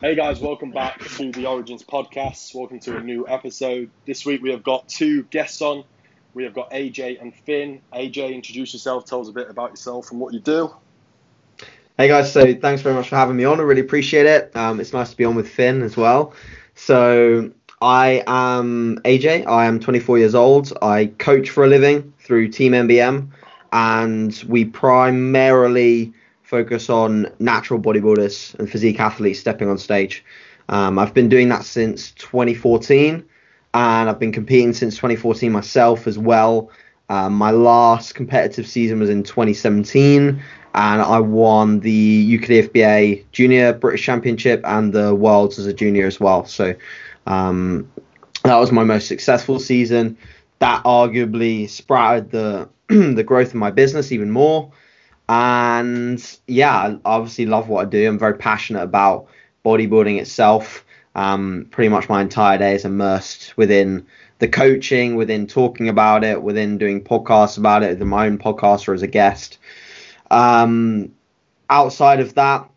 Hey guys, welcome back to the Origins podcast. Welcome to a new episode. This week we have got two guests on. We have got AJ and Finn. AJ, introduce yourself, tell us a bit about yourself and what you do. Hey guys, so thanks very much for having me on. I really appreciate it. Um, it's nice to be on with Finn as well. So I am AJ. I am 24 years old. I coach for a living through Team MBM, and we primarily focus on natural bodybuilders and physique athletes stepping on stage. Um, I've been doing that since 2014, and I've been competing since 2014 myself as well. Um, my last competitive season was in 2017, and I won the UKDFBA Junior British Championship and the Worlds as a junior as well. So um, that was my most successful season. That arguably sprouted the the growth of my business even more. And yeah, I obviously love what I do. I'm very passionate about bodybuilding itself. Um, pretty much my entire day is immersed within the coaching, within talking about it, within doing podcasts about it, my own podcast or as a guest. Um, outside of that,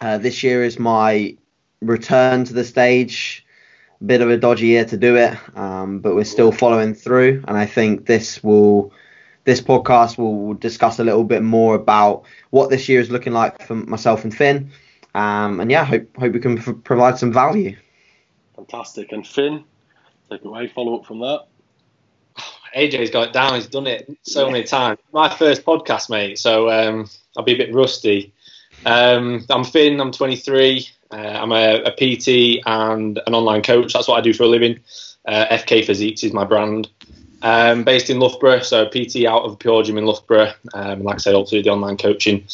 uh, this year is my return to the stage. Bit of a dodgy year to do it, um, but we're still following through, and I think this will this podcast will discuss a little bit more about what this year is looking like for myself and Finn. Um, and yeah, hope hope we can f- provide some value. Fantastic. And Finn, take it away. Follow up from that. AJ's got it down. He's done it so yeah. many times. My first podcast, mate. So um, I'll be a bit rusty. Um, I'm Finn. I'm 23. Uh, I'm a, a, PT and an online coach. That's what I do for a living. Uh, FK Physiques is my brand. Um, based in Loughborough, so PT out of Pure Gym in Loughborough. Um, like I said, also the online coaching.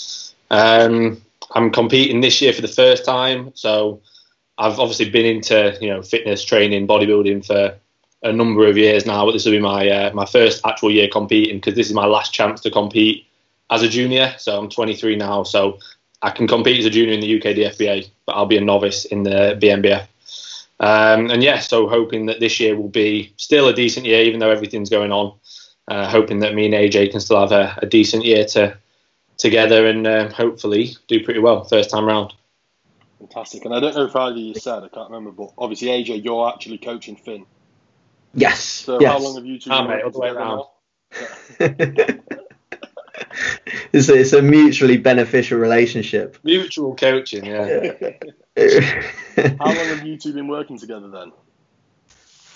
Um, I'm competing this year for the first time, so I've obviously been into you know fitness training, bodybuilding for a number of years now. But this will be my uh, my first actual year competing because this is my last chance to compete as a junior. So I'm 23 now, so I can compete as a junior in the UK DFBA, but I'll be a novice in the BNBF. Um, and yeah, so hoping that this year will be still a decent year, even though everything's going on. Uh, hoping that me and AJ can still have a, a decent year to together and uh, hopefully do pretty well first time round. Fantastic. And I don't know if either you said, I can't remember, but obviously AJ, you're actually coaching Finn. Yes. So yes. how long have you two been ah, mate, all the way around. it's, a, it's a mutually beneficial relationship. Mutual coaching, yeah. How long have you two been working together then?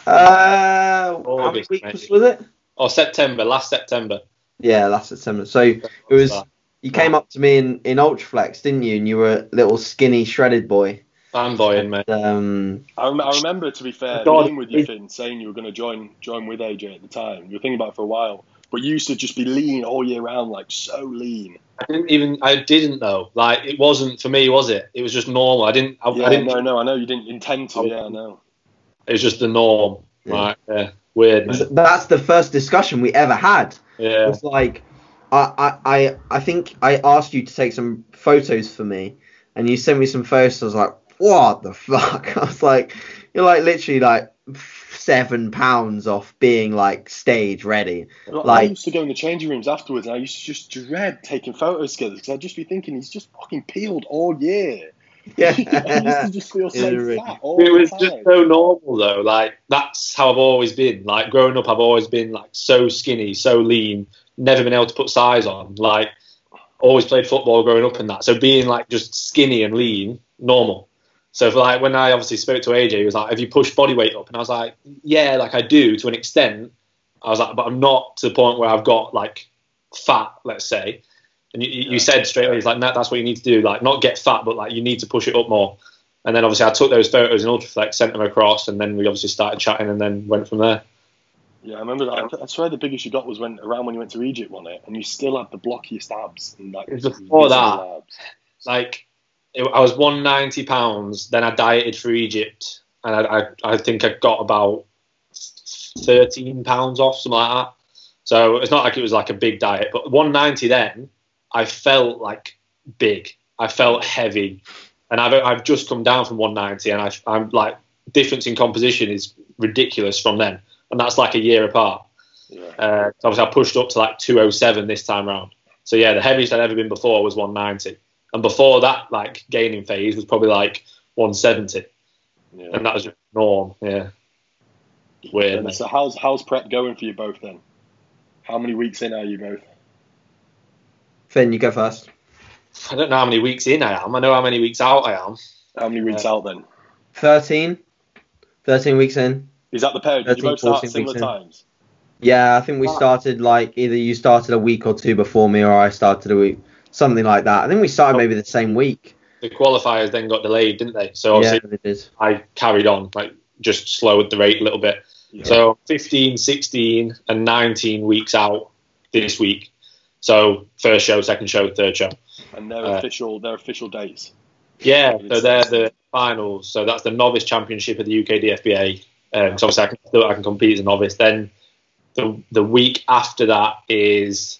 Uh, August, how many weeks was it? Or oh, September, last September. Yeah, last September. So it was. You came up to me in in Ultraflex, didn't you? And you were a little skinny, shredded boy. Fanboying, mate. Um, I, rem- I remember, to be fair, being with you, Finn, saying you were going to join join with AJ at the time. You were thinking about it for a while, but you used to just be lean all year round, like so lean. I didn't even. I didn't know. Like it wasn't for me, was it? It was just normal. I didn't. I, yeah, I didn't. No, no. I know you didn't intend to. Yeah, I know. It was just the norm. Yeah. Right. Yeah. Weird. Man. That's the first discussion we ever had. Yeah. It's like, I, I, I think I asked you to take some photos for me, and you sent me some photos. I was like, what the fuck? I was like, you're like literally like seven pounds off being like stage ready. Well, like, I used to go in the changing rooms afterwards, and I used to just dread taking photos together because I'd just be thinking he's just fucking peeled all year. Yeah, I used to just feel so fat It was the just so normal though. Like that's how I've always been. Like growing up, I've always been like so skinny, so lean, never been able to put size on. Like always played football growing up and that. So being like just skinny and lean, normal. So for like when I obviously spoke to AJ, he was like, "Have you pushed body weight up?" And I was like, "Yeah, like I do to an extent." I was like, "But I'm not to the point where I've got like fat, let's say." And you, you said straight away, "He's like, no, that's what you need to do. Like, not get fat, but like you need to push it up more." And then obviously I took those photos in Ultraflex, sent them across, and then we obviously started chatting, and then went from there. Yeah, I remember that. I swear the biggest you got was when around when you went to Egypt one it, and you still had the blockiest abs. And like before that. abs. Like it, I was 190 pounds, then I dieted for Egypt, and I, I, I think I got about 13 pounds off, something like that. So it's not like it was like a big diet, but 190 then, I felt like big. I felt heavy, and I've I've just come down from 190, and I, I'm like difference in composition is ridiculous from then, and that's like a year apart. Yeah. Uh, obviously, I pushed up to like 207 this time round. So yeah, the heaviest I'd ever been before was 190, and before that, like gaining phase was probably like 170, Yeah. and that was just norm. Yeah, weird. And so how's how's prep going for you both then? How many weeks in are you both? Finn, you go first. I don't know how many weeks in I am. I know how many weeks out I am. How many weeks Uh, out then? 13. 13 weeks in. Is that the pair? Did you both start 14 similar weeks in. times? Yeah, I think we Ah. started like either you started a week or two before me, or I started a week, something like that. I think we started maybe the same week. The qualifiers then got delayed, didn't they? So Yeah, obviously it is. I carried on, like just slowed the rate a little bit. Yeah. So 15, 16, and 19 weeks out this week. So first show, second show, third show. and their uh, official their official dates. Yeah, so they're the finals. So that's the novice championship of the UK DFBA. Um, so obviously I can, still- I can compete as a novice. Then the the week after that is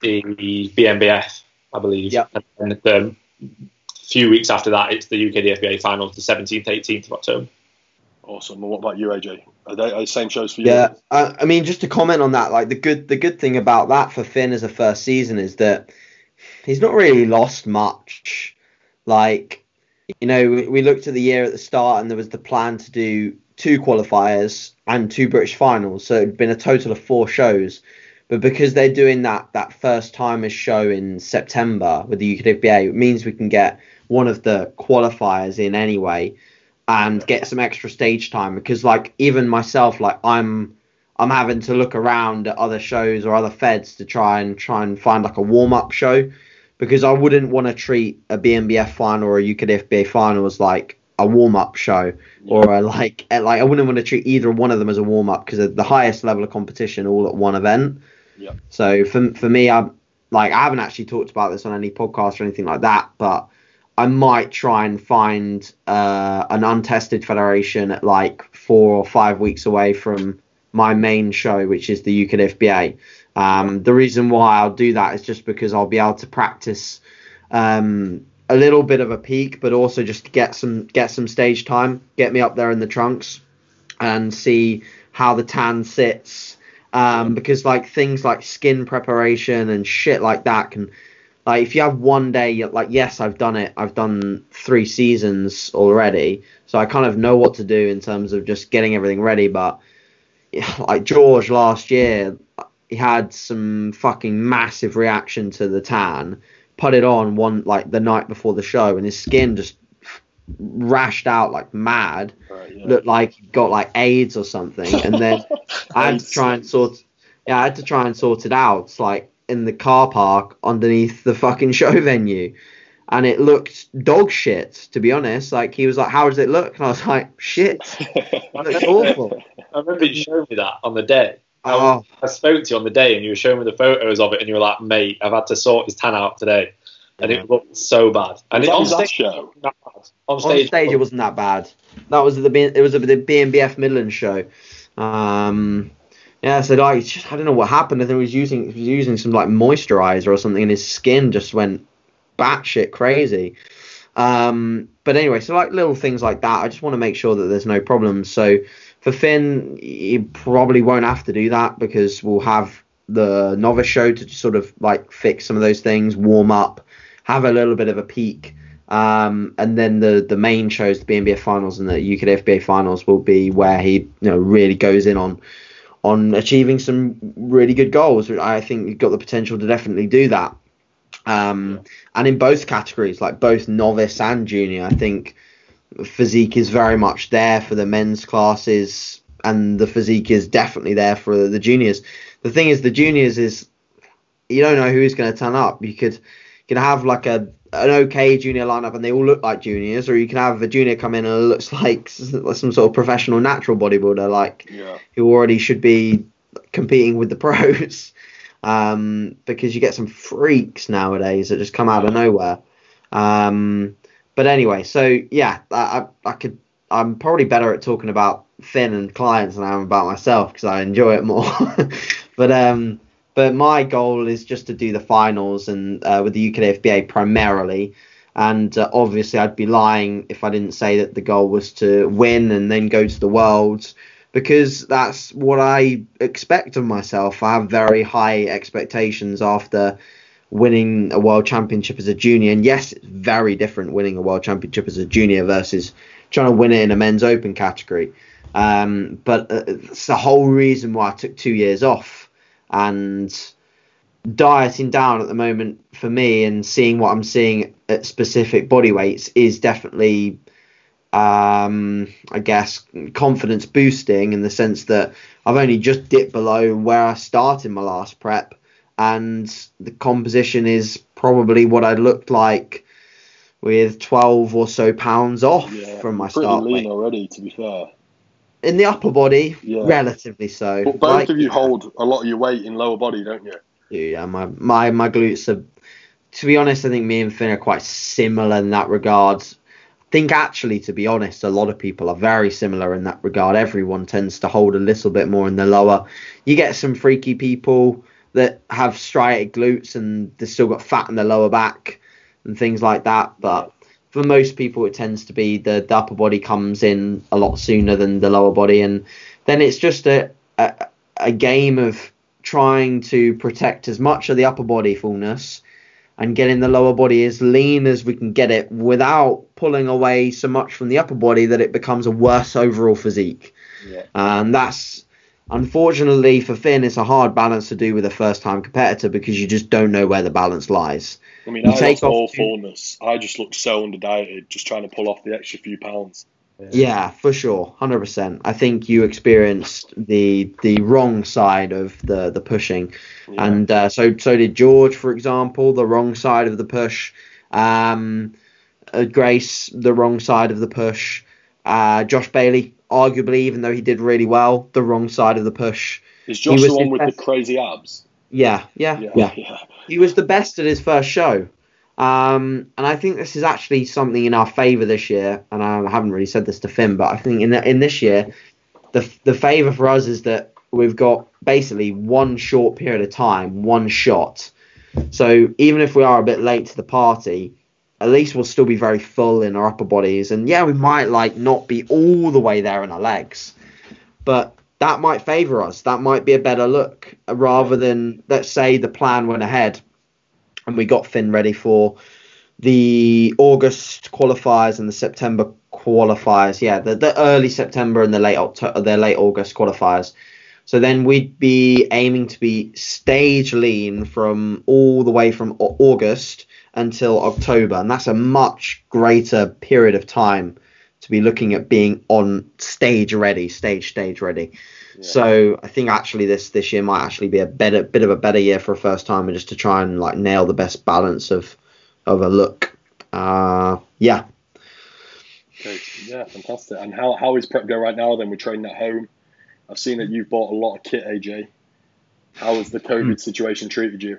the BNBF, I believe. Yep. And then the few weeks after that, it's the UK DFBA finals, the 17th, 18th of October. Awesome. And what about you, AJ? Are they are the same shows for you? Yeah, I, I mean, just to comment on that, like the good the good thing about that for Finn as a first season is that he's not really lost much. Like, you know, we, we looked at the year at the start, and there was the plan to do two qualifiers and two British finals, so it'd been a total of four shows. But because they're doing that that first timers show in September with the UKWBA, it means we can get one of the qualifiers in anyway and get some extra stage time because like even myself like I'm I'm having to look around at other shows or other feds to try and try and find like a warm up show because I wouldn't want to treat a BNBF final or a UKDFBA final as like a warm up show or a, like like I wouldn't want to treat either one of them as a warm up because the highest level of competition all at one event. Yeah. So for for me, I'm like I haven't actually talked about this on any podcast or anything like that, but I might try and find uh, an untested federation at like four or five weeks away from my main show, which is the UKDFBA. Um, the reason why I'll do that is just because I'll be able to practice um, a little bit of a peak, but also just get some get some stage time, get me up there in the trunks, and see how the tan sits. Um, because like things like skin preparation and shit like that can like if you have one day like yes i've done it. I've done three seasons already. So i kind of know what to do in terms of just getting everything ready but like george last year he had some fucking massive reaction to the tan put it on one like the night before the show and his skin just rashed out like mad Right, yeah. looked like he got like aids or something and then I had to try and sort. Yeah, I had to try and sort it out, like in the car park underneath the fucking show venue, and it looked dog shit. To be honest, like he was like, "How does it look?" And I was like, "Shit, it looks awful." I remember you showed me that on the day. Oh, I spoke to you on the day and you were showing me the photos of it and you were like, mate, I've had to sort his tan out today. And Yeah. it looked so bad. And it, on was that stage, show? not bad. On on stage, stage it wasn't that bad. That was the it was at the BNBF Midland show. Um, yeah, so like just, I don't know what happened. I think he was using he was using some like moisturizer or something, and his skin just went batshit crazy. Um, but anyway, so like little things like that, I just want to make sure that there's no problems. So for Finn, he probably won't have to do that because we'll have the novice show to sort of like fix some of those things, warm up, have a little bit of a peak. Um, and then the the main shows, the BNBF finals and the UK FBA finals, will be where he you know really goes in on on achieving some really good goals. I think he's got the potential to definitely do that. Um, and in both categories, like both novice and junior, I think physique is very much there for the men's classes, and the physique is definitely there for the juniors. The thing is, the juniors is you don't know who's going to turn up. You could can have like a an okay junior lineup and they all look like juniors, or you can have a junior come in and looks like some sort of professional natural bodybuilder, like Yeah. who already should be competing with the pros. Um, because you get some freaks nowadays that just come out of nowhere. Um, but anyway, so yeah, I, I, I could. I'm probably better at talking about Finn and clients than I am about myself because I enjoy it more. but um, but my goal is just to do the finals and uh, with the UK FBA primarily. And uh, obviously, I'd be lying if I didn't say that the goal was to win and then go to the Worlds because that's what I expect of myself. I have very high expectations after winning a world championship as a junior. And yes, it's very different winning a world championship as a junior versus trying to win it in a men's open category. Um, but uh, it's the whole reason why I took two years off and dieting down at the moment for me and seeing what I'm seeing at specific body weights is definitely, um, I guess, confidence boosting in the sense that I've only just dipped below where I started my last prep, and the composition is probably what I looked like with 12 or so pounds off Yeah, from my start lean weight. already, to be fair. In the upper body, Yeah. relatively so. But both Like- of you hold a lot of your weight in lower body, don't you? Yeah, my my my glutes are. To be honest, I think me and Finn are quite similar in that regard. I think actually, to be honest, a lot of people are very similar in that regard. Everyone tends to hold a little bit more in the lower. You get some freaky people that have striated glutes and they've still got fat in the lower back and things like that. But for most people, it tends to be the, the upper body comes in a lot sooner than the lower body, and then it's just a a, a game of trying to protect as much of the upper body fullness and getting the lower body as lean as we can get it without pulling away so much from the upper body that it becomes a worse overall physique. Yeah. And that's unfortunately for Finn, it's a hard balance to do with a first time competitor because you just don't know where the balance lies. I mean, You I take all fullness. I just looked so under dieted, just trying to pull off the extra few pounds. Yeah, for sure, hundred percent. I think you experienced the the wrong side of the the pushing, Yeah. and uh, so so did George, for example, the wrong side of the push. Um, uh, Grace, the wrong side of the push. Uh, Josh Bailey, arguably, even though he did really well, the wrong side of the push. Is Josh was the one with best- the crazy abs? Yeah, yeah, Yeah, yeah. yeah. He was the best at his first show. Um, and I think this is actually something in our favour this year. And I haven't really said this to Finn, but I think in in this year, the the favour for us is that we've got basically one short period of time, one shot. So even if we are a bit late to the party, at least we'll still be very full in our upper bodies. And yeah, we might like not be all the way there in our legs, but that might favour us. That might be a better look uh, rather than let's say the plan went ahead and we got Finn ready for the August qualifiers and the September qualifiers. Yeah, the, the early September and the late October, the late August qualifiers. So then we'd be aiming to be stage lean from all the way from August until October, and that's a much greater period of time to be looking at being on stage ready, stage stage ready. So I think actually this this year might actually be a better bit of a better year for a first timer just to try and like nail the best balance of of a look. Uh, yeah. Okay, yeah, fantastic. And how, how is prep go right now? Then we're training at home. I've seen that you've bought a lot of kit, AJ. How has the COVID Hmm. situation treated you?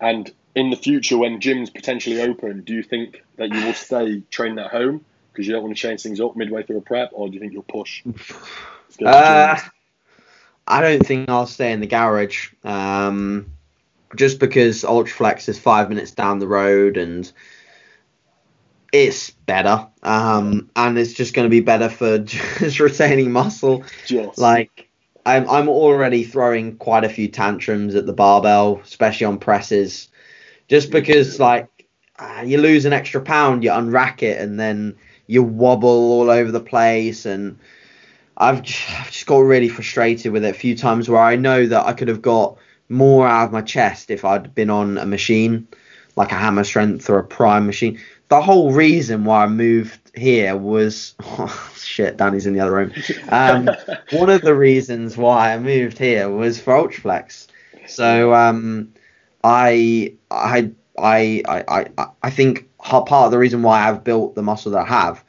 And in the future, when gyms potentially open, do you think that you will stay training at home because you don't want to change things up midway through a prep, or do you think you'll push? Let's go to Uh. I don't think I'll stay in the garage. Um, just because Ultraflex is five minutes down the road and it's better. Um, and it's just going to be better for just retaining muscle. Just Like I'm I'm already throwing quite a few tantrums at the barbell, especially on presses, just because like uh, you lose an extra pound, you unrack it, and then you wobble all over the place, and I've just, I've just got really frustrated with it a few times where I know that I could have got more out of my chest if I'd been on a machine like a hammer strength or a prime machine. The whole reason why I moved here was oh, shit. Danny's in the other room. Um, one of the reasons why I moved here was for Ultraflex. So um, I I I I I think part of the reason why I've built the muscle that I have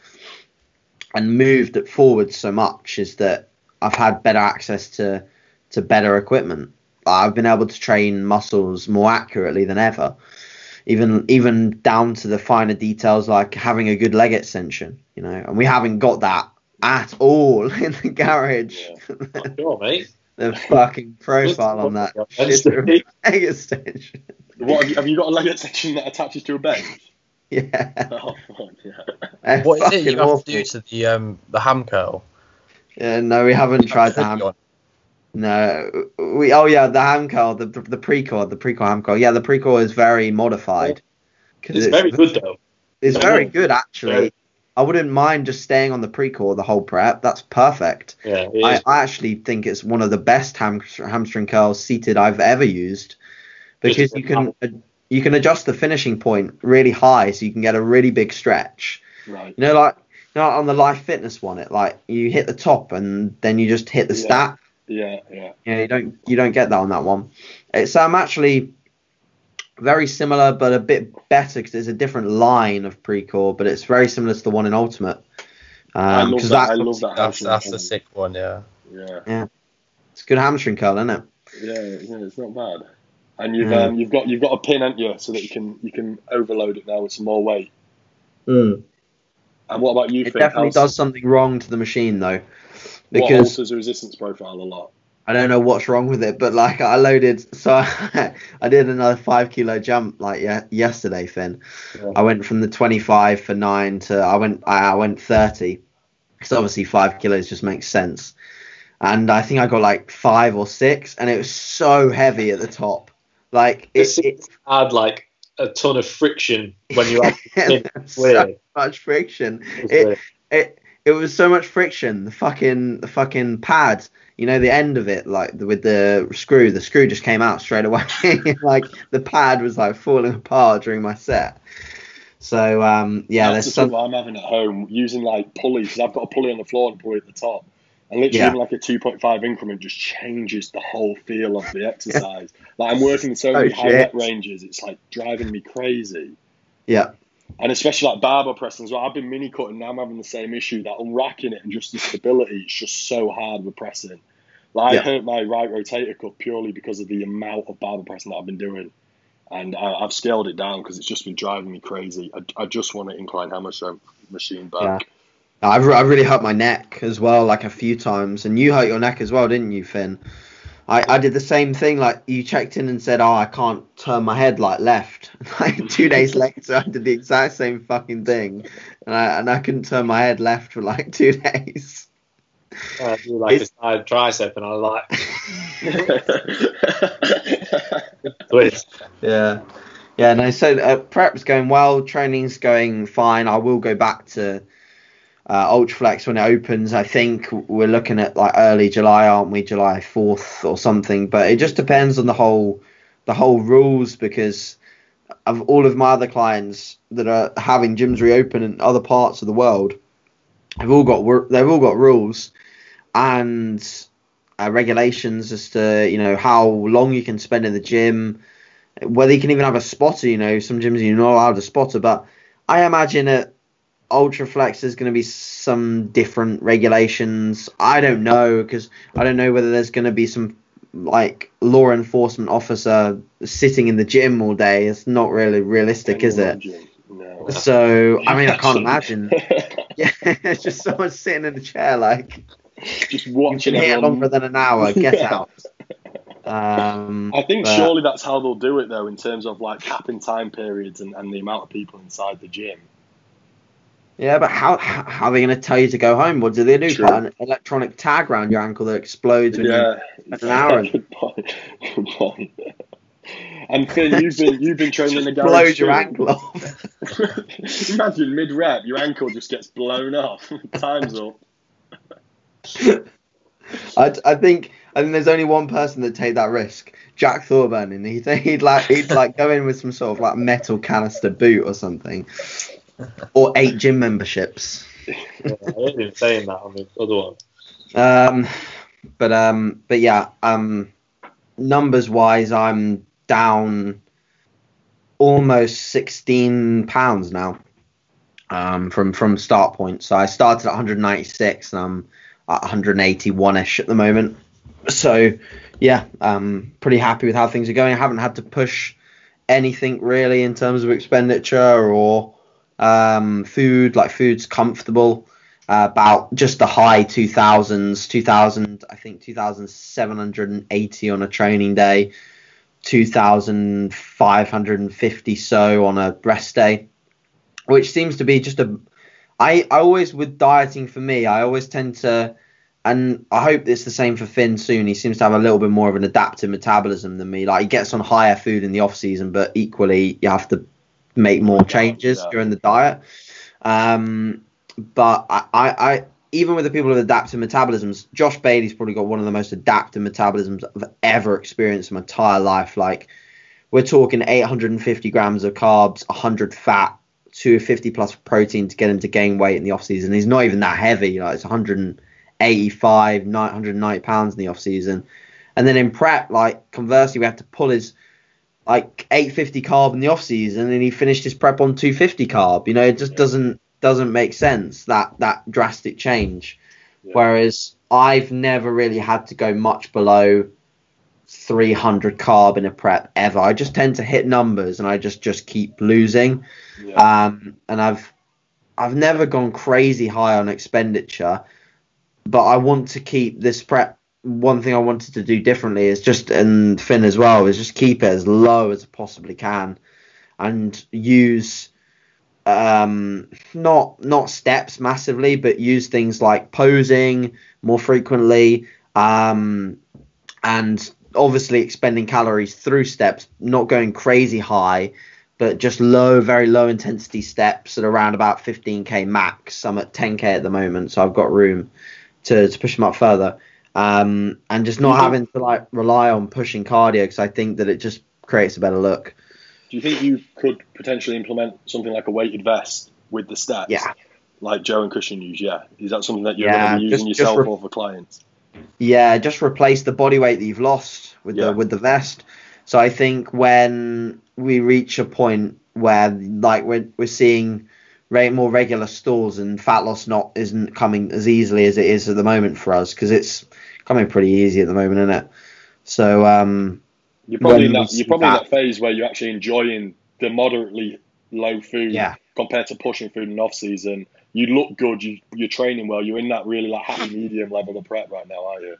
and moved it forward so much is that I've had better access to to better equipment. I've been able to train muscles more accurately than ever. Even even down to the finer details like having a good leg extension, you know, and we haven't got that at all in the garage. Sure, mate. the fucking profile on that leg extension. what have you, have you got a leg extension that attaches to a bench? Yeah. Oh, fuck, yeah. What is it you fucking have awful. to do to the um the ham curl? Yeah, no, we haven't tried to ham. No, we. Oh yeah, the ham curl, the the, the Precor, the Precor ham curl. Yeah, the Precor is very modified. It's very good though. It's very good actually. Very- I wouldn't mind just staying on the Precor the whole prep. That's perfect. Yeah, I. I actually think it's one of the best ham, hamstring curls seated I've ever used because you can you can adjust the finishing point really high so you can get a really big stretch. Right. You know, like you know, on the Life Fitness one, it like you hit the top and then you just hit the Yeah. stat. Yeah, yeah. You you don't you don't get that on that one. It's um actually very similar but a bit better because it's a different line of Precor, but it's very similar to the one in Ultimate. I Um, love 'cause that. I that's love that. That's hamstring that's the curl. sick one, yeah. Yeah, it's a good hamstring curl, isn't it? yeah, yeah. It's not bad. And you've Yeah. um, you've got you've got a pin, haven't you, so that you can you can overload it now with some more weight. And what about you, It Finn? definitely How's- does something wrong to the machine though, What because alters the resistance profile a lot? I don't know what's wrong with it, but like I loaded, so I did another five kilo jump like yeah, yesterday, Finn. Yeah. I went from the 25 for nine to I went I, I went 30, because obviously five kilos just makes sense. And I think I got like five or six, and it was so heavy at the top, like it, it Add like a ton of friction when you add the pin. there's so much friction. It- it it was so much friction. The fucking the fucking pad, you know, the end of it, like the, with the screw, the screw just came out straight away. like the pad was like falling apart during my set. So um, yeah, That's there's the some. I'm having at home using like pulleys because I've got a pulley on the floor and a pulley at the top, and literally Yeah. like a 2.5 increment just changes the whole feel of the exercise. Like I'm working so Oh, many high rep ranges, it's like driving me crazy. Yeah, And especially like barbell pressing as well. I've been mini cutting now. I'm having the same issue that unracking it and just the stability. It's just so hard with pressing. Like Yeah. I hurt my right rotator cuff purely because of the amount of barbell pressing that I've been doing, and I, I've scaled it down because it's just been driving me crazy. I, I just want to incline hammer strength machine back. I've re- I really hurt my neck as well, like a few times. And you hurt your neck as well, didn't you, Finn? I, I did the same thing. Like you checked in and said, "Oh, I can't turn my head like left." Like two days later, I did the exact same fucking thing, and I and I couldn't turn my head left for like two days. I do like It's- a side tricep, and I like. Yeah. Yeah, no, so uh, prep's going well, training's going fine. I will go back to uh, Ultraflex when it opens. I think we're looking at like early July, aren't we? July 4th or something. But it just depends on the whole the whole rules because of all of my other clients that are having gyms reopen in other parts of the world, they've all got they've all got rules and uh, regulations as to you know how long you can spend in the gym whether you can even have a spotter. You know, some gyms you're not allowed a spotter, but I imagine at Ultraflex is going to be some different regulations. I don't know because I don't know whether there's going to be some like law enforcement officer sitting in the gym all day. It's not really realistic, is it? No. So I mean, I can't imagine. Yeah, it's just someone sitting in a chair like Just watching here longer than an hour. Get Yeah. out. Um, I think but- surely that's how they'll do it though, in terms of like capping time periods and, and the amount of people inside the gym. Yeah, but how how are they going to tell you to go home? What do they do? True. Put an electronic tag around your ankle that explodes when you Yeah, an hour. Good point. Good point. And Finn, you've been you've been training in the garage. blows your ankle off. Imagine mid rep, your ankle just gets blown off. Time's up. I, I think I think there's only one person that take that risk. Jack Thorburn, and he'd he'd like he'd like go in with some sort of like metal canister boot or something, or eight gym memberships. Yeah, I heard him saying that on the other one. Um, but um, but yeah, um, numbers wise, I'm down almost 16 pounds now. Um, from from start point. So I started at 196 and I'm at 181ish at the moment. So yeah, um, pretty happy with how things are going. I haven't had to push anything really in terms of expenditure or um, food. Like food's comfortable. Uh, about just the high 2000s, 2000, I think 2,780 on a training day, 2,550 so on a rest day, which seems to be just a. I, I always, with dieting for me, I always tend to and I hope it's the same for Finn soon. He seems to have a little bit more of an adaptive metabolism than me. Like he gets on higher food in the off season, but equally you have to make more changes during the diet. Um, but I, I, I, even with the people with adaptive metabolisms, Josh Bailey's probably got one of the most adaptive metabolisms I've ever experienced in my entire life. Like we're talking 850 grams of carbs, 100 fat, 250 plus protein to get him to gain weight in the off season. He's not even that heavy. Like it's 185, 190 pounds in the off season. And then in prep, like conversely, we had to pull his like 850 carb in the off season, and he finished his prep on 250 carb. You know, it just doesn't doesn't make sense that that drastic change. Yeah. Whereas I've never really had to go much below 300 carb in a prep ever. I just tend to hit numbers, and I just just keep losing. Yeah. Um, and I've I've never gone crazy high on expenditure, but I want to keep this prep. One thing I wanted to do differently is just and Finn as well is just keep it as low as I possibly can, and use um not not steps massively, but use things like posing more frequently, um, and obviously expending calories through steps, not going crazy high but just low, very low intensity steps at around about 15k max. I'm at 10k at the moment, so I've got room to, to push them up further. Um, and just not Mhm. having to like rely on pushing cardio because I think that it just creates a better look. Do you think you could potentially implement something like a weighted vest with the steps? Yeah. Like Joe and Cushion use, yeah. Is that something that you're Yeah, going to be using just- just yourself re- or for clients? Yeah, just replace the body weight that you've lost with Yeah. the with the vest. So I think when we reach a point where like we're we're seeing re- more regular stalls and fat loss not isn't coming as easily as it is at the moment for us because it's coming pretty easy at the moment, isn't it? So um, You're probably, in that, you're probably in that- that phase where you're actually enjoying the moderately low food Yeah. compared to pushing food in off season. You look good, you, you're training well, you're in that really like happy medium level of prep right now, aren't you?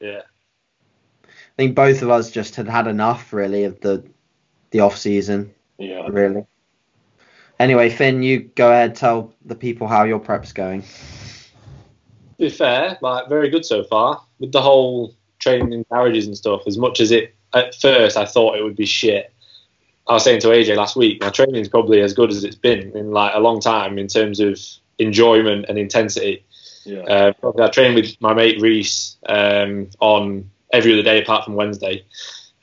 Yeah. I think both of us just had had enough really of the the off season Yeah. really. Anyway, Finn, you go ahead tell the people how your prep's going. To be fair, like very good so far with the whole training in garages and stuff. As much as it at first I thought it would be shit. I was saying to AJ last week, my training is probably as good as it's been in like a long time in terms of enjoyment and intensity. Yeah. Uh, probably I train with my mate Reese um, on every other day apart from Wednesday.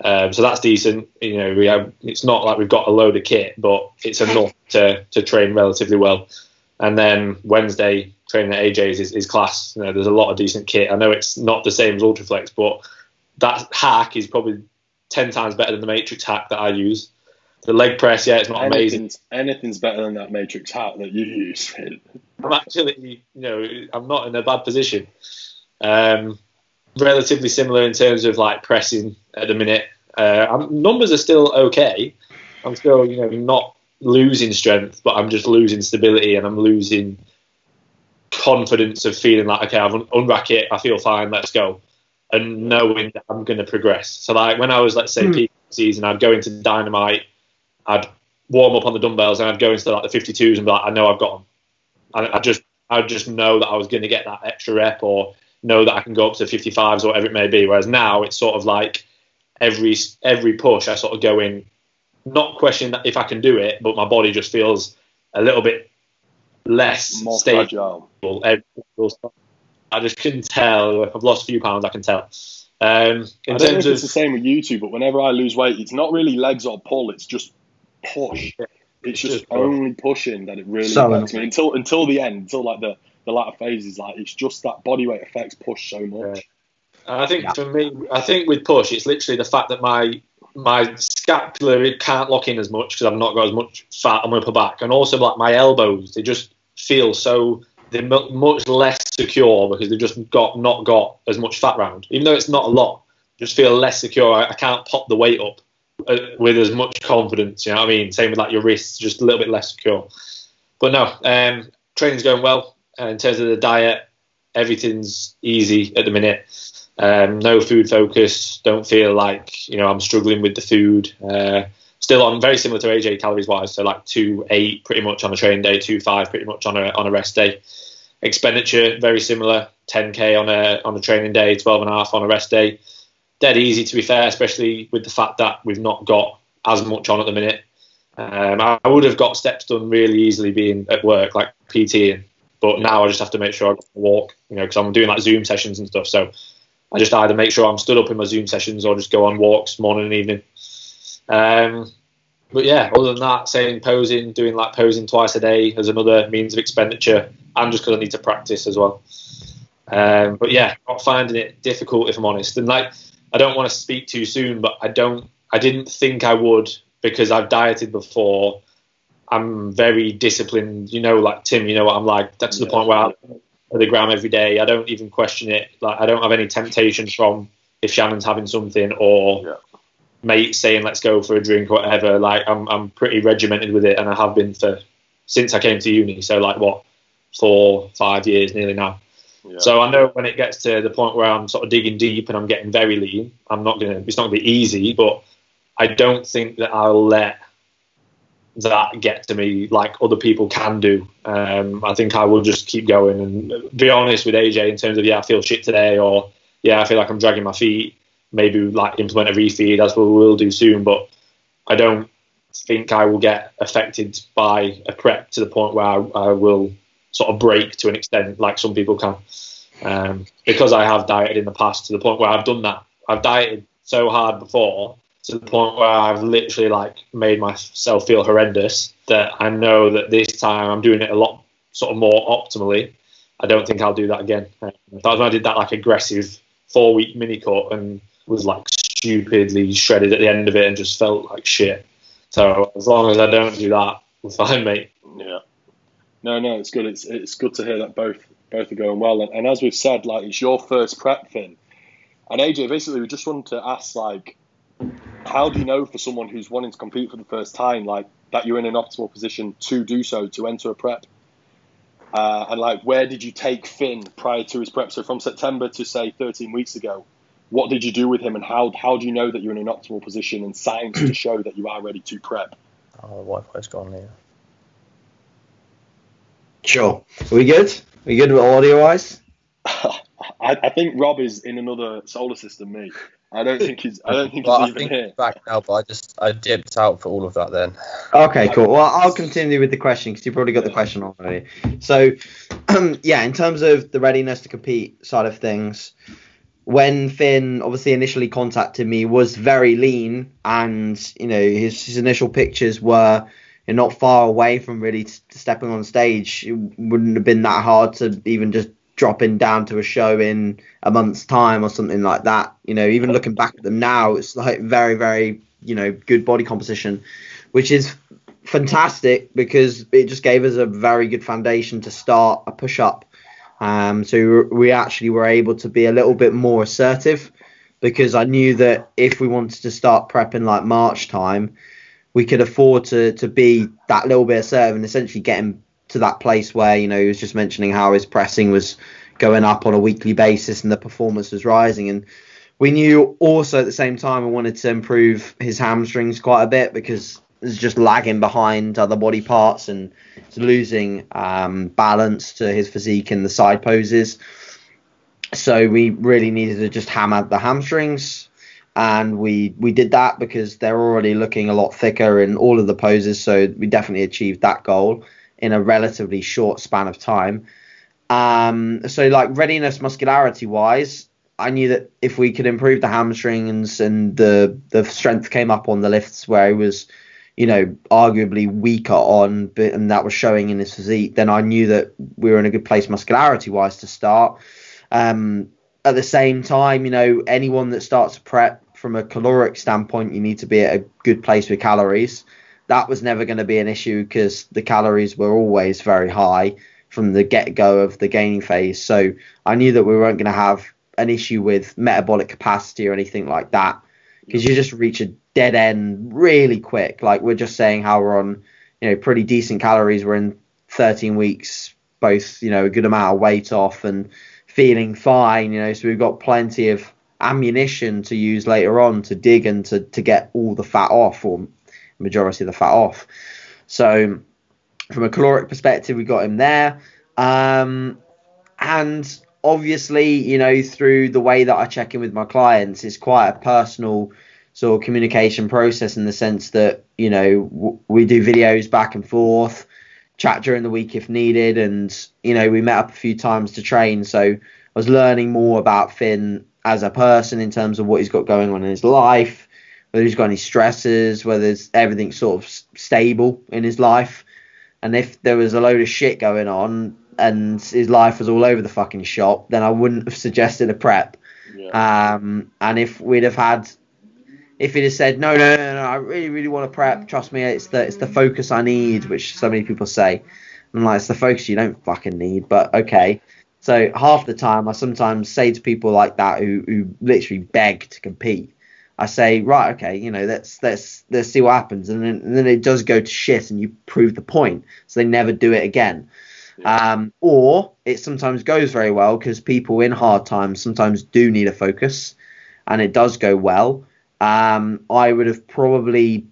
Um, so that's decent. You know, we have, it's not like we've got a load of kit, but it's enough to, to train relatively well. And then Wednesday training at AJ's is, is class. You know, there's a lot of decent kit. I know it's not the same as Ultraflex, but that hack is probably ten times better than the Matrix hack that I use. The leg press, yeah, it's not amazing. anything's, anything's better than that Matrix hack that you use. I'm actually, you know, I'm not in a bad position. Um, relatively similar in terms of like pressing at the minute. Uh, I'm, numbers are still okay. I'm still, you know, not losing strength, but I'm just losing stability and I'm losing confidence of feeling like, okay, I've un- unrack it, I feel fine, let's go, and knowing that I'm going to progress. So like when I was, let's say, Hmm. peak season, I'd go into dynamite, I'd warm up on the dumbbells, and I'd go into like the 52s and be like, I know I've got them. And I just, I just know that I was going to get that extra rep, or know that I can go up to 55s or whatever it may be. Whereas now it's sort of like every every push, I sort of go in, not questioning that if I can do it, but my body just feels a little bit less More stable. fragile. Every single time. I just can tell if I've lost a few pounds. I can tell. Um, I don't know if of it's the same with you two, but whenever I lose weight, it's not really legs or pull, it's just push. It's just just push. only pushing that it really So affects me until until the end, until like the, the latter phases. Like it's just that body weight affects push so much. And I think Yeah. for me, I think with push, it's literally the fact that my my scapula can't lock in as much because I've not got as much fat on my upper back, and also like my elbows, they just feel so they're much less secure because they've just got not got as much fat round, even though it's not a lot. Just feel less secure. I, I can't pop the weight up uh, with as much confidence. You know what I mean? Same with like your wrists, just a little bit less secure. But no, um, training's going well. Uh, in terms of the diet, everything's easy at the minute. Um, no food focus. Don't feel like you know I'm struggling with the food. Uh, still on very similar to AJ calories wise. So like two eight pretty much on a training day, two five pretty much on a on a rest day. expenditure very similar 10k on a on a training day 12 and a half on a rest day dead easy to be fair especially with the fact that we've not got as much on at the minute um, I, would have got steps done really easily being at work like PT, but now I just have to make sure I walk you know because I'm doing like zoom sessions and stuff so I just either make sure I'm stood up in my zoom sessions or just go on walks morning and evening um, but yeah, other than that, saying posing, doing like posing twice a day as another means of expenditure, and just because I need to practice as well. Um, but yeah, not finding it difficult if I'm honest. And like, I don't want to speak too soon, but I don't, I didn't think I would because I've dieted before. I'm very disciplined, you know, like Tim, you know what I'm like. That's yeah. the point where I the gram every day. I don't even question it. Like I don't have any temptation from if Shannon's having something or yeah mate saying let's go for a drink or whatever. Like I'm I'm pretty regimented with it, and I have been for since I came to uni. So like what four five years nearly now. Yeah. So I know when it gets to the point where I'm sort of digging deep and I'm getting very lean, I'm not gonna. It's not gonna be easy, but I don't think that I'll let that get to me like other people can do. Um, I think I will just keep going and be honest with AJ in terms of yeah, I feel shit today, or yeah, I feel like I'm dragging my feet maybe like implement a refeed That's what we will do soon. But I don't think I will get affected by a prep to the point where I, I will sort of break to an extent like some people can. Um, because I have dieted in the past to the point where I've done that. I've dieted so hard before to the point where I've literally like made myself feel horrendous that I know that this time I'm doing it a lot sort of more optimally. I don't think I'll do that again. Um, that was when I did that like aggressive four week mini cut and was like stupidly shredded at the end of it and just felt like shit. So as long as I don't do that, we're fine, mate. Yeah. No, no, it's good. It's it's good to hear that both both are going well. And, and as we've said, like it's your first prep thing. And AJ, basically, we just wanted to ask, like, how do you know for someone who's wanting to compete for the first time, like that you're in an optimal position to do so, to enter a prep? Uh, and like, where did you take Finn prior to his prep? So from September to say 13 weeks ago, what did you do with him, and how how do you know that you're in an optimal position and signs to show that you are ready to prep? Oh, the Wi-Fi's gone here. Sure. Are we good? Are we good with audio wise? I, I, think Rob is in another solar system. Me. I don't think he's. I don't think well, he's I even think here. back now, but I just I dipped out for all of that then. Okay, cool. Well, I'll continue with the question because you've probably got the question already. So, um, yeah, in terms of the readiness to compete side of things, when Finn obviously initially contacted me was very lean and you know his, his initial pictures were you know, not far away from really stepping on stage it wouldn't have been that hard to even just dropping down to a show in a month's time or something like that. You know even looking back at them now it's like very very you know good body composition which is fantastic because it just gave us a very good foundation to start a push up um, so we actually were able to be a little bit more assertive because I knew that if we wanted to start prepping like March time, we could afford to to be that little bit assertive and essentially get him to that place where you know he was just mentioning how his pressing was going up on a weekly basis and the performance was rising and we knew also at the same time we wanted to improve his hamstrings quite a bit because is just lagging behind other body parts and it's losing um, balance to his physique in the side poses. So we really needed to just hammer the hamstrings, and we we did that because they're already looking a lot thicker in all of the poses. So we definitely achieved that goal in a relatively short span of time. Um, so like readiness, muscularity wise, I knew that if we could improve the hamstrings and the the strength came up on the lifts where he was you know, arguably weaker on, but, and that was showing in his physique, then I knew that we were in a good place muscularity wise to start. Um, at the same time, you know, anyone that starts to prep from a caloric standpoint, you need to be at a good place with calories. That was never going to be an issue because the calories were always very high from the get go of the gaining phase. So I knew that we weren't going to have an issue with metabolic capacity or anything like that because you just reach a dead end really quick. Like we're just saying how we're on, you know, pretty decent calories. We're in 13 weeks, both, you know, a good amount of weight off and feeling fine, you know, so we've got plenty of ammunition to use later on to dig and to, to get all the fat off or majority of the fat off. So from a caloric perspective, we got him there. Um, and obviously, you know, through the way that I check in with my clients, it's quite a personal sort of communication process in the sense that you know w- we do videos back and forth, chat during the week if needed, and you know we met up a few times to train. So I was learning more about Finn as a person in terms of what he's got going on in his life, whether he's got any stresses, whether everything's sort of stable in his life, and if there was a load of shit going on and his life was all over the fucking shop, then I wouldn't have suggested a prep. Yeah. Um, and if we'd have had, if he'd have said, no, no, no, no, I really, really want to prep. Trust me, it's the it's the focus I need, which so many people say. I'm like, it's the focus you don't fucking need, but okay. So half the time, I sometimes say to people like that who who literally beg to compete, I say, right, okay, you know, let's let's let's see what happens, and then, and then it does go to shit, and you prove the point, so they never do it again. Um, or it sometimes goes very well because people in hard times sometimes do need a focus, and it does go well. Um, I would have probably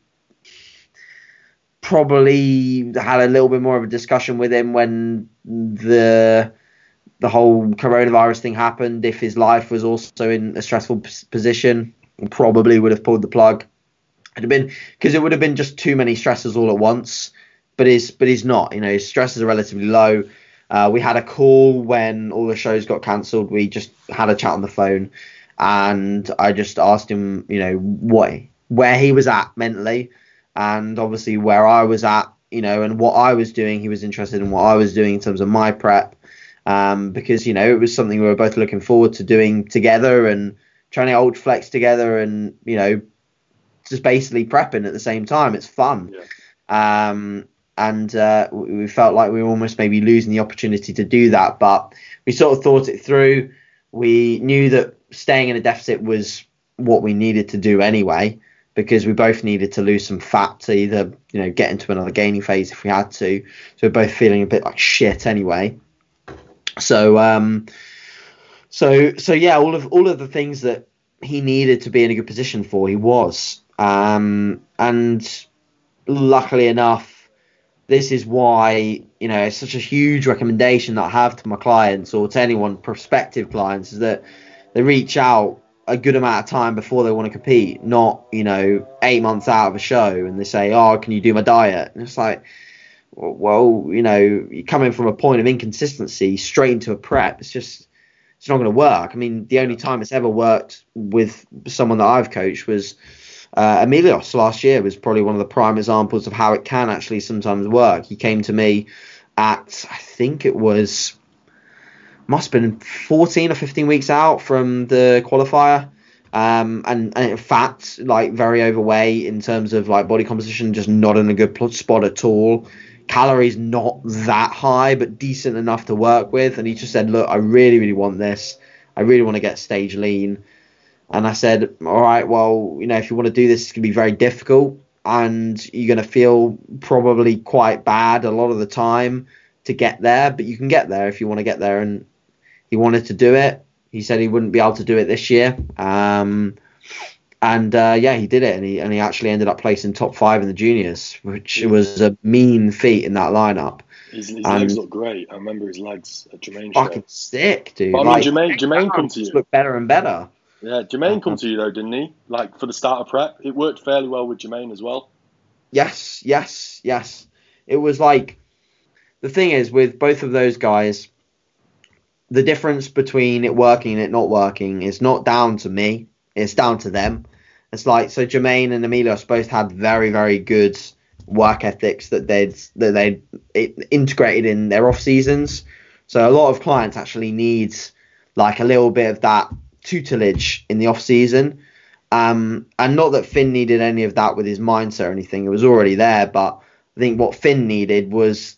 probably had a little bit more of a discussion with him when the the whole coronavirus thing happened. If his life was also in a stressful p- position, probably would have pulled the plug. It'd have been because it would have been just too many stresses all at once. But he's but he's not. You know, his stresses are relatively low. Uh, we had a call when all the shows got cancelled. We just had a chat on the phone, and I just asked him, you know, what where he was at mentally, and obviously where I was at, you know, and what I was doing. He was interested in what I was doing in terms of my prep, um, because you know it was something we were both looking forward to doing together and trying to old flex together, and you know, just basically prepping at the same time. It's fun. Um, and uh, we we felt like we were almost maybe losing the opportunity to do that. But we sort of thought it through. We knew that staying in a deficit was what we needed to do anyway, because we both needed to lose some fat to either you know get into another gaining phase if we had to. So we're both feeling a bit like shit anyway. So um, so so yeah, all of all of the things that he needed to be in a good position for, he was. Um, and luckily enough, this is why you know it's such a huge recommendation that I have to my clients or to anyone prospective clients is that they reach out a good amount of time before they want to compete, not you know eight months out of a show and they say, "Oh, can you do my diet?" And it's like, well, you know, you're coming from a point of inconsistency straight into a prep. It's just it's not going to work. I mean, the only time it's ever worked with someone that I've coached was uh, Emilios last year was probably one of the prime examples of how it can actually sometimes work. He came to me at I think it was must have been 14 or 15 weeks out from the qualifier. Um, and, and in fact, like very overweight in terms of like body composition, just not in a good spot at all. Calories not that high, but decent enough to work with. And he just said, "Look, I really, really want this. I really want to get stage lean." And I said, all right, well, you know, if you want to do this, it's going to be very difficult and you're going to feel probably quite bad a lot of the time to get there, but you can get there if you want to get there. And he wanted to do it. He said he wouldn't be able to do it this year. Um, and uh, yeah, he did it, and he and he actually ended up placing top five in the juniors, which was a mean feat in that lineup. His, his And- legs look great. I remember his legs at Jermaine's Fucking show. sick, dude. But I mean, Like, Jermaine, Jermaine come to you. look better and better. Yeah, Jermaine come to you though, didn't he? Like for the start of prep, it worked fairly well with Jermaine as well. Yes, yes, yes. It was like the thing is with both of those guys, the difference between it working and it not working is not down to me. It's down to them. It's like so Jermaine and Emilios both had very, very good work ethics that they'd that they'd integrated in their off seasons. So a lot of clients actually need like a little bit of that tutelage in the off season. Um, and not that Finn needed any of that with his mindset or anything. It was already there. But I think what Finn needed was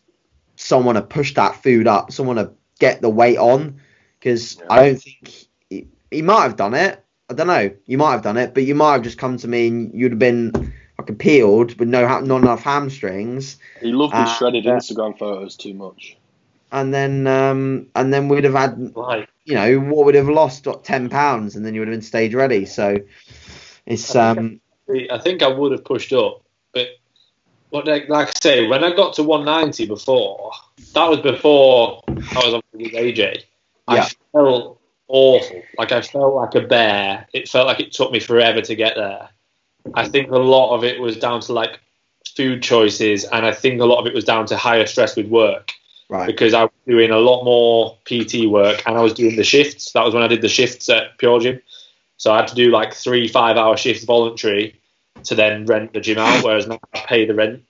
someone to push that food up, someone to get the weight on. Because Yeah. I don't think he, he might have done it. I don't know. You might have done it, but you might have just come to me and you'd have been fucking peeled with no ha- not enough hamstrings, He loved his Uh, shredded yeah. Instagram photos too much. and then um, and then we'd have had Like, you know what would have lost what, ten pounds, and then you would have been stage ready. So it's um I think I would have pushed up, but what like like I say, when I got to 190 before, that was before I was on with AJ. Yeah. I felt awful. Like I felt like a bear. It felt like it took me forever to get there. I think a lot of it was down to like food choices, and I think a lot of it was down to higher stress with work Right. because I was doing a lot more PT work and I was doing the shifts. That was when I did the shifts at Pure Gym. So I had to do like three five hour shifts voluntary to then rent the gym out, whereas now I pay the rent.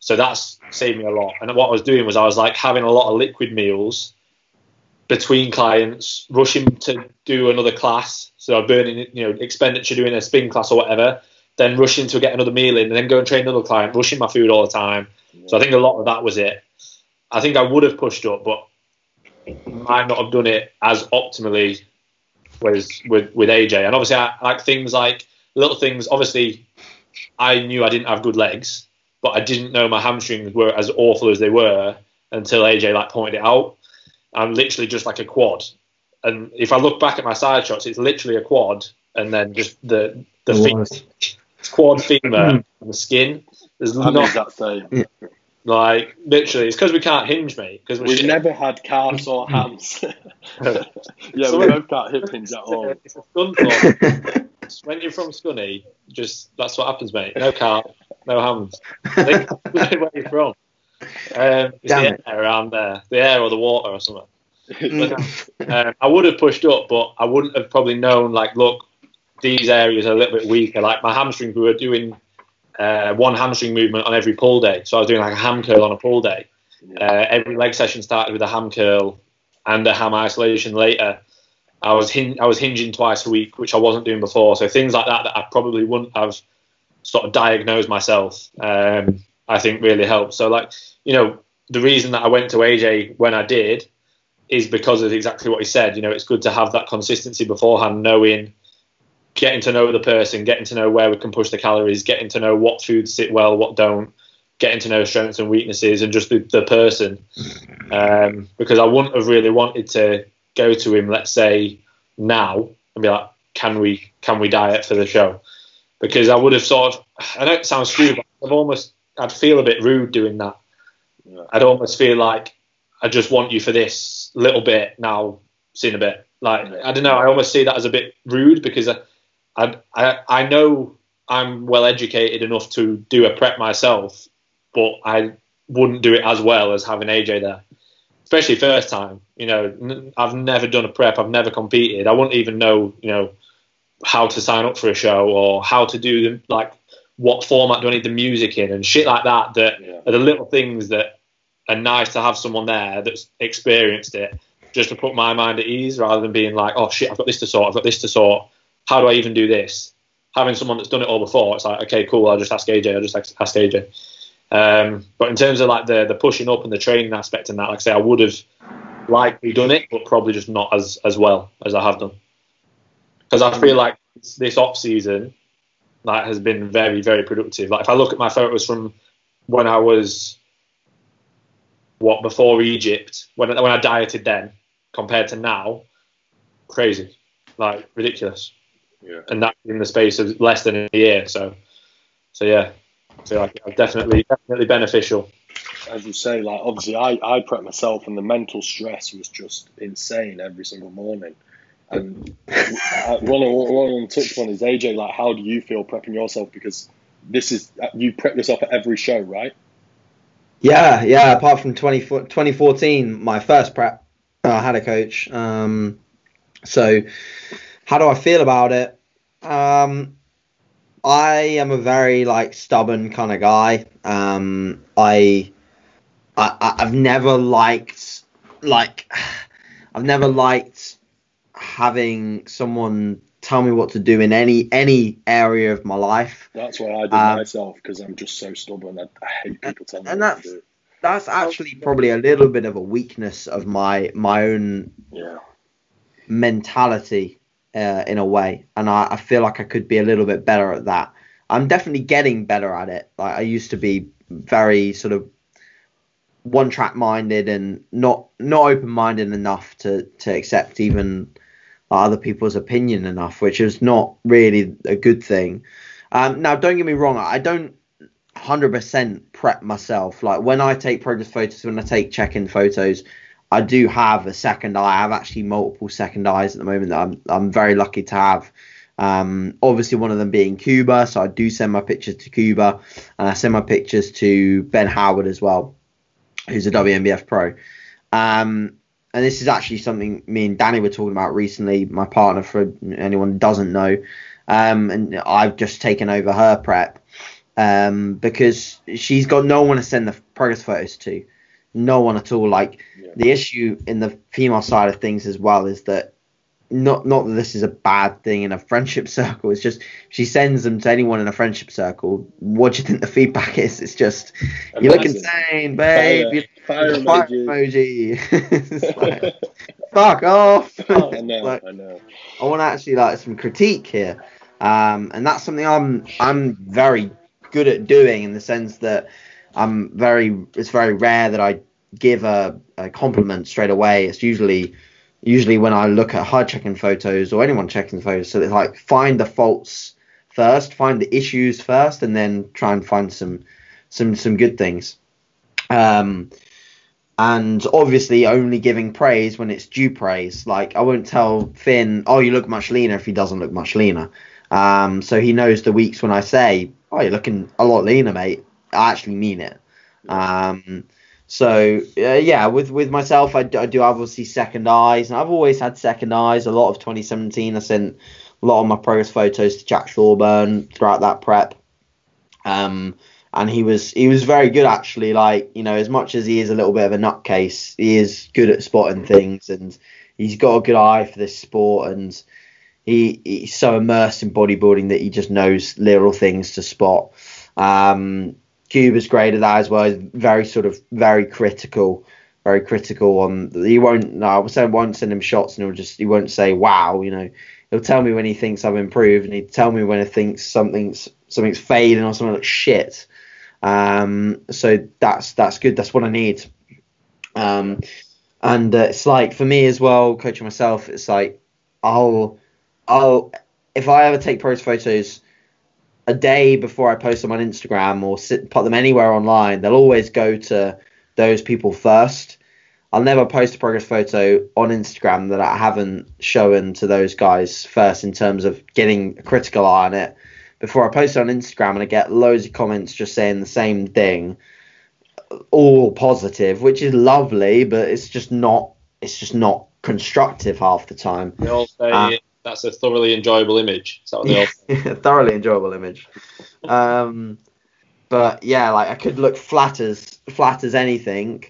So that's saved me a lot. And what I was doing was I was like having a lot of liquid meals between clients, rushing to do another class. So burning, you know, expenditure doing a spin class or whatever, then rushing to get another meal in and then go and train another client, rushing my food all the time. So I think a lot of that was it. I think I would have pushed up, but might not have done it as optimally was with with AJ. And obviously, I like things like little things. Obviously, I knew I didn't have good legs, but I didn't know my hamstrings were as awful as they were until AJ like pointed it out. I'm literally just like a quad, and if I look back at my side shots, it's literally a quad, and then just the the It feet, was. quad femur hmm. and the skin. There's I'm not that same. like literally. It's because we can't hinge, mate. Because we're We've shit. never had calves or hmm. hams. yeah, So we we- both got hip hinge at all. It's a stunt thought. when you're from Scunny, just that's what happens, mate. No car, no hands. I where you're from. Um, it's Damn the it. air around there, the air or the water or something. Mm. Um, I would have pushed up, but I wouldn't have probably known. Like, look, these areas are a little bit weaker. Like my hamstrings, we were doing uh, one hamstring movement on every pull day, so I was doing like a ham curl on a pull day. Uh, every leg session started with a ham curl and a ham isolation later. I was hin- I was hinging twice a week, which I wasn't doing before. So things like that that I probably wouldn't have sort of diagnosed myself, um, I think really helped. So like you know the reason that I went to AJ when I did is because of exactly what he said. You know, it's good to have that consistency beforehand, knowing, getting to know the person, getting to know where we can push the calories, getting to know what foods sit well, what don't, getting to know strengths and weaknesses, and just the, the person. Um, because I wouldn't have really wanted to go to him, let's say now, and be like, "Can we can we diet for the show?" Because I would have sort of, I know it sounds stupid, but I've almost, I'd feel a bit rude doing that. Yeah. I'd almost feel like I just want you for this little bit now, seen a bit. Like I don't know, I almost see that as a bit rude because I, I, I, I know I'm well educated enough to do a prep myself, but I wouldn't do it as well as having AJ there, especially first time. You know, n- I've never done a prep, I've never competed, I wouldn't even know, you know, how to sign up for a show or how to do the like what format do I need the music in and shit like that. That Yeah. are the little things that are nice to have someone there that's experienced it just to put my mind at ease rather than being like, oh shit, I've got this to sort, I've got this to sort. How do I even do this? Having someone that's done it all before, it's like, okay, cool, I'll just ask AJ, I'll just ask AJ. Um, but in terms of like the the pushing up and the training aspect and that, like I say, I would have likely done it, but probably just not as as well as I have done. Because I feel like this, this off season like has been very very productive. Like if I look at my photos from when I was what before Egypt, when when I dieted then compared to now, crazy, like ridiculous, Yeah. and that in the space of less than a year. So, so yeah, I feel like definitely definitely beneficial. As you say, like obviously I, I prep myself and the mental stress was just insane every single morning. I- one one of them touched on is AJ, like how do you feel prepping yourself? Because this is you prep yourself at every show, right? Yeah, yeah. Apart from 20, 2014, my first prep, uh, I had a coach. Um, so, how do I feel about it? Um, I am a very like stubborn kind of guy. Um, I, I, I- I've never liked like, I've never liked having someone tell me what to do in any any area of my life. That's why I did Um, myself because I'm just so stubborn. I, I hate people telling me and what to that's- do. That's actually probably a little bit of a weakness of my my own Yeah, mentality uh, in a way, and I, I feel like I could be a little bit better at that. I'm definitely getting better at it. Like I used to be very sort of one track minded and not not open minded enough to to accept even other people's opinion enough, which is not really a good thing. Um, now, don't get me wrong, I don't 100% prep myself. Like when I take progress photos, when I take check in photos, I do have a second eye. I have actually multiple second eyes at the moment that I'm I'm very lucky to have. Um, obviously, one of them being Cuba, so I do send my pictures to Cuba, and I send my pictures to Ben Howard as well, who's a WNBF pro. Um, and this is actually something me and Danny were talking about recently. My partner, for anyone who doesn't know, um, and I've just taken over her prep um, because she's got no one to send the progress photos to, no one at all. Like Yeah. the issue in the female side of things as well is that not not that this is a bad thing in a friendship circle. It's just she sends them to anyone in a friendship circle. What do you think the feedback is? It's just you look insane, babe. Fire- You fire emoji. emoji. Fuck off. I know, Like, I know. I want to actually like some critique here, um, and that's something I'm I'm very good at doing in the sense that I'm very it's very rare that I give a, a compliment straight away. It's usually usually when I look at hard checking photos or anyone checking photos. So it's like find the faults first, find the issues first, and then try and find some some some good things. Um, and obviously only giving praise when it's due praise. Like I won't tell Finn, oh, you look much leaner if he doesn't look much leaner. Um, so he knows the weeks when I say, oh, you're looking a lot leaner, mate. I actually mean it. Um, so uh, yeah, with with myself, I, do- I do obviously second eyes, and I've always had second eyes. A lot of 2017, I sent a lot of my progress photos to Jack Thorburn throughout that prep. Um, and he was he was very good actually. Like you know, as much as he is a little bit of a nutcase, he is good at spotting things, and he's got a good eye for this sport, and he he's so immersed in bodybuilding that he just knows little things to spot. Um, Cuba's great at that as well. He's very sort of very critical, very critical on. He won't. No, I say I won't send him shots, and he'll just he won't say wow. You know, he'll tell me when he thinks I've improved, and he'd tell me when he thinks something's something's fading or something looks shit. Um, so that's that's good. That's what I need. Um, and uh, it's like for me as well, coaching myself. It's like I'll I'll if I ever take pros photos a day before I post them on Instagram or sit, put them anywhere online, they'll always go to those people first. I'll never post a progress photo on Instagram that I haven't shown to those guys first in terms of getting a critical eye on it before I post it on Instagram and I get loads of comments just saying the same thing, all positive, which is lovely, but it's just not it's just not constructive half the time. They all say Ah. that's a thoroughly enjoyable image. Is that what they thoroughly enjoyable image. Um, but yeah, like I could look flat as flat as anything.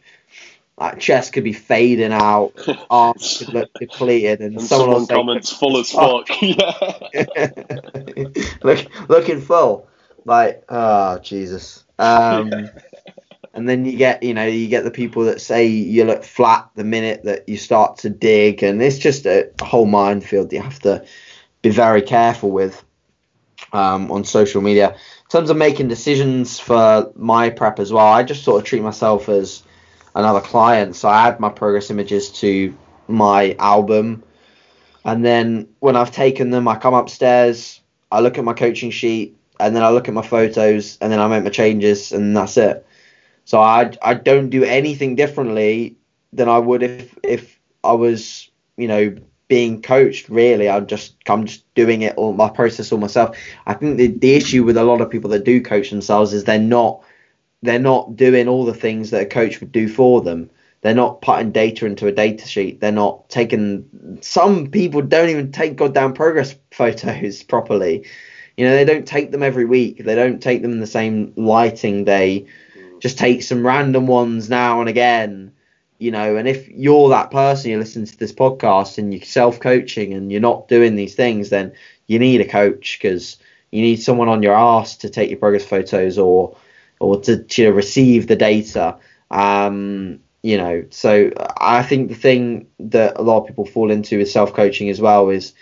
Like chest could be fading out, arms could look depleted, and, And someone someone will say, comments full as fuck. yeah. look, looking full. Like, oh Jesus. Um, and then you get, you know, you get the people that say you look flat the minute that you start to dig, and it's just a whole minefield you have to be very careful with um, on social media. In terms of making decisions for my prep as well, I just sort of treat myself as another client. So I add my progress images to my album. And then when I've taken them, I come upstairs, I look at my coaching sheet, and then I look at my photos, and then I make my changes, and that's it. So I I don't do anything differently than I would if if I was you know being coached. Really, I'm just I'm just doing it all my process all myself. I think the the issue with a lot of people that do coach themselves is they're not they're not doing all the things that a coach would do for them. They're not putting data into a data sheet. They're not taking. Some people don't even take goddamn progress photos properly. You know, they don't take them every week. They don't take them in the same lighting. They just take some random ones now and again. You know, and if you're that person, you listen to this podcast and you're self coaching and you're not doing these things, then you need a coach because you need someone on your ass to take your progress photos or or to, to receive the data. Um, you know, so I think the thing that a lot of people fall into with self coaching as well is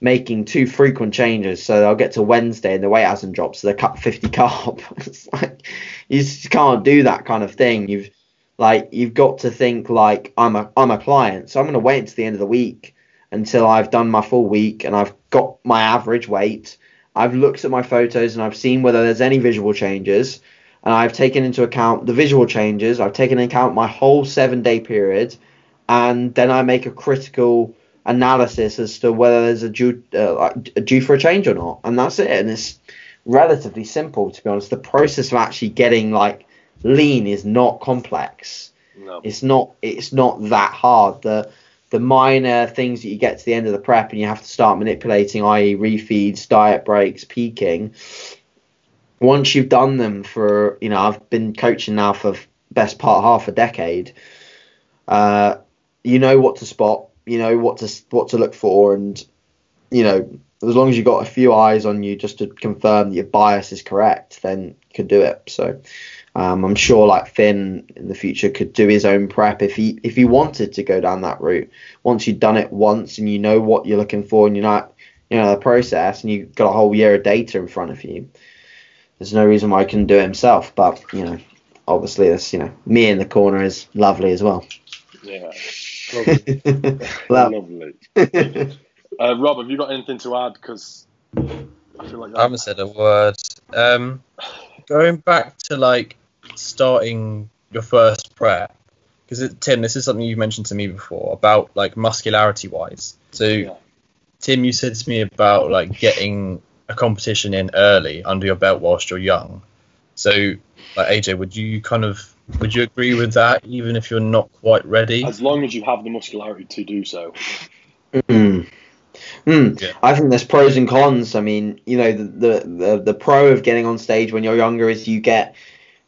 making too frequent changes. So they'll get to Wednesday and the weight hasn't dropped, so they cut 50 carb. it's like you just can't do that kind of thing. You've like you've got to think like I'm a I'm a client, so I'm going to wait until the end of the week until I've done my full week and I've got my average weight. I've looked at my photos and I've seen whether there's any visual changes and I've taken into account the visual changes. I've taken into account my whole seven day period and then I make a critical analysis as to whether there's a due uh, a due for a change or not, and that's it. And it's relatively simple to be honest. The process of actually getting like lean is not complex. No. It's not it's not that hard. The the minor things that you get to the end of the prep and you have to start manipulating, i.e., refeeds, diet breaks, peaking. Once you've done them for, you know, I've been coaching now for best part half a decade. Uh, you know what to spot, you know what to what to look for, and you know as long as you've got a few eyes on you just to confirm that your bias is correct, then you can do it. So. Um, I'm sure like Finn in the future could do his own prep if he if he wanted to go down that route. Once you've done it once and you know what you're looking for and you're not you know the process and you've got a whole year of data in front of you, there's no reason why he couldn't do it himself. But you know, obviously this you know me in the corner is lovely as well. Yeah. Lovely. Lovely. Uh, Rob, have you got anything to add? Because I feel like I haven't said a word. Um, going back to like starting your first prep, because Tim, this is something you've mentioned to me before about like muscularity wise. So, Yeah. Tim, you said to me about like getting a competition in early under your belt whilst you're young. So, like AJ, would you kind of would you agree with that, even if you're not quite ready? as long as you have the muscularity to do so. Mm. Mm. Yeah. I think there's pros and cons. I mean, you know, the, the the the pro of getting on stage when you're younger is you get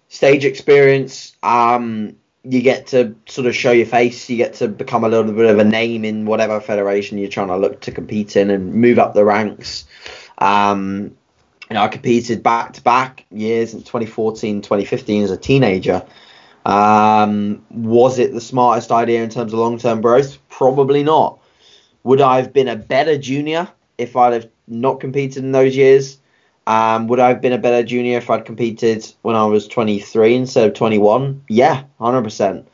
stage experience. Um, you get to sort of show your face. You get to become a little bit of a name in whatever federation you're trying to look to compete in and move up the ranks. Um, know, I competed back to back years in 2014, 2015 as a teenager. Um, was it the smartest idea in terms of long term growth? Probably not. Would I have been a better junior if I'd have not competed in those years? Um, would I have been a better junior if I'd competed when I was 23 instead of 21? Yeah, 100%.